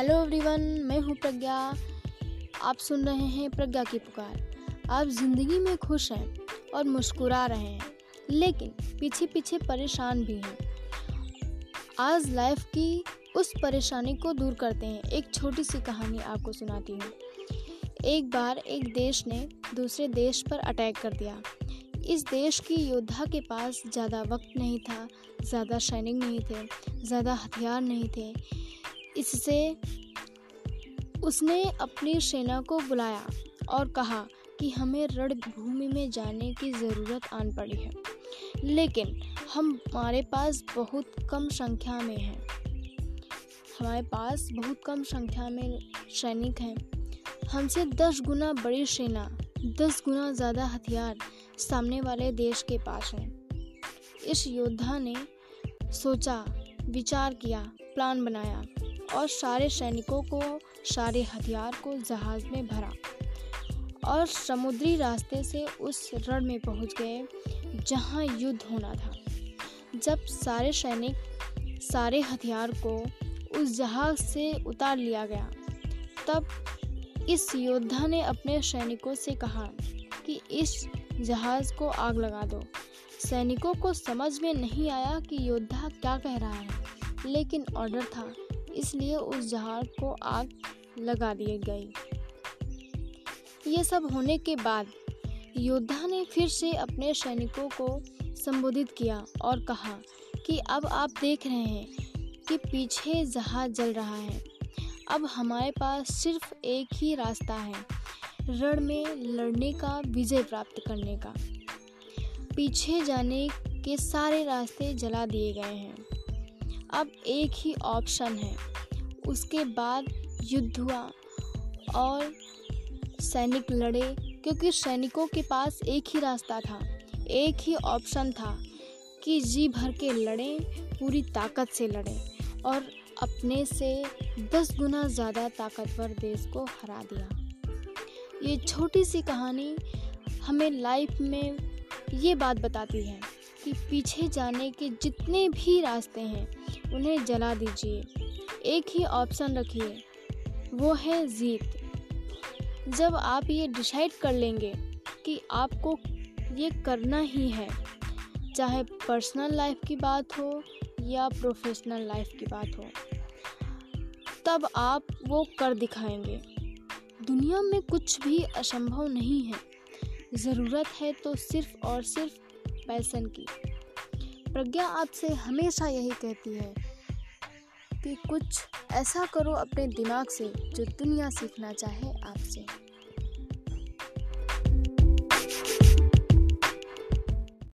Hello everyone, मैं हूँ प्रज्ञा। आप सुन रहे हैं प्रज्ञा की पुकार। आप ज़िंदगी में खुश हैं और मुस्कुरा रहे हैं, लेकिन पीछे पीछे परेशान भी हैं। आज लाइफ की उस परेशानी को दूर करते हैं। एक छोटी सी कहानी आपको सुनाती हूँ। एक बार एक देश ने दूसरे देश पर अटैक कर दिया। इस देश की योद्धा के पास ज़्यादा वक्त नहीं था, ज़्यादा सैनिक नहीं थे, ज़्यादा हथियार नहीं थे। इससे उसने अपनी सेना को बुलाया और कहा कि हमें रणभूमि में जाने की ज़रूरत आन पड़ी है, लेकिन हम हमारे पास बहुत कम संख्या में हैं। हमारे पास बहुत कम संख्या में सैनिक हैं। हमसे दस गुना बड़ी सेना, दस गुना ज़्यादा हथियार सामने वाले देश के पास हैं। इस योद्धा ने सोचा, विचार किया, प्लान बनाया। और सारे सैनिकों को, सारे हथियार को जहाज़ में भरा और समुद्री रास्ते से उस रण में पहुँच गए, जहाँ युद्ध होना था। जब सारे सैनिक, सारे हथियार को उस जहाज़ से उतार लिया गया, तब इस योद्धा ने अपने सैनिकों से कहा कि इस जहाज़ को आग लगा दो। सैनिकों को समझ में नहीं आया कि योद्धा क्या कह रहा है, लेकिन ऑर्डर था इसलिए उस जहाज़ को आग लगा दी गई ये सब होने के बाद योद्धा ने फिर से अपने सैनिकों को संबोधित किया और कहा कि अब आप देख रहे हैं कि पीछे जहाज़ जल रहा है। अब हमारे पास सिर्फ़ एक ही रास्ता है, रण में लड़ने का, विजय प्राप्त करने का। पीछे जाने के सारे रास्ते जला दिए गए हैं। अब एक ही ऑप्शन है। उसके बाद युद्ध हुआ और सैनिक लड़े, क्योंकि सैनिकों के पास एक ही रास्ता था। एक ही ऑप्शन था कि जी भर के लड़ें, पूरी ताकत से लड़ें और अपने से दस गुना ज़्यादा ताकतवर देश को हरा दिया। ये छोटी सी कहानी हमें लाइफ में ये बात बताती है कि पीछे जाने के जितने भी रास्ते हैं, उन्हें जला दीजिए। एक ही ऑप्शन रखिए, वो है जीत। जब आप ये डिसाइड कर लेंगे कि आपको ये करना ही है, चाहे पर्सनल लाइफ की बात हो या प्रोफेशनल लाइफ की बात हो, तब आप वो कर दिखाएँगे। दुनिया में कुछ भी असंभव नहीं है। ज़रूरत है तो सिर्फ़ और सिर्फ़ पैसन की। प्रज्ञा आपसे हमेशा यही कहती है कि कुछ ऐसा करो अपने दिमाग से जो दुनिया सीखना चाहे आपसे।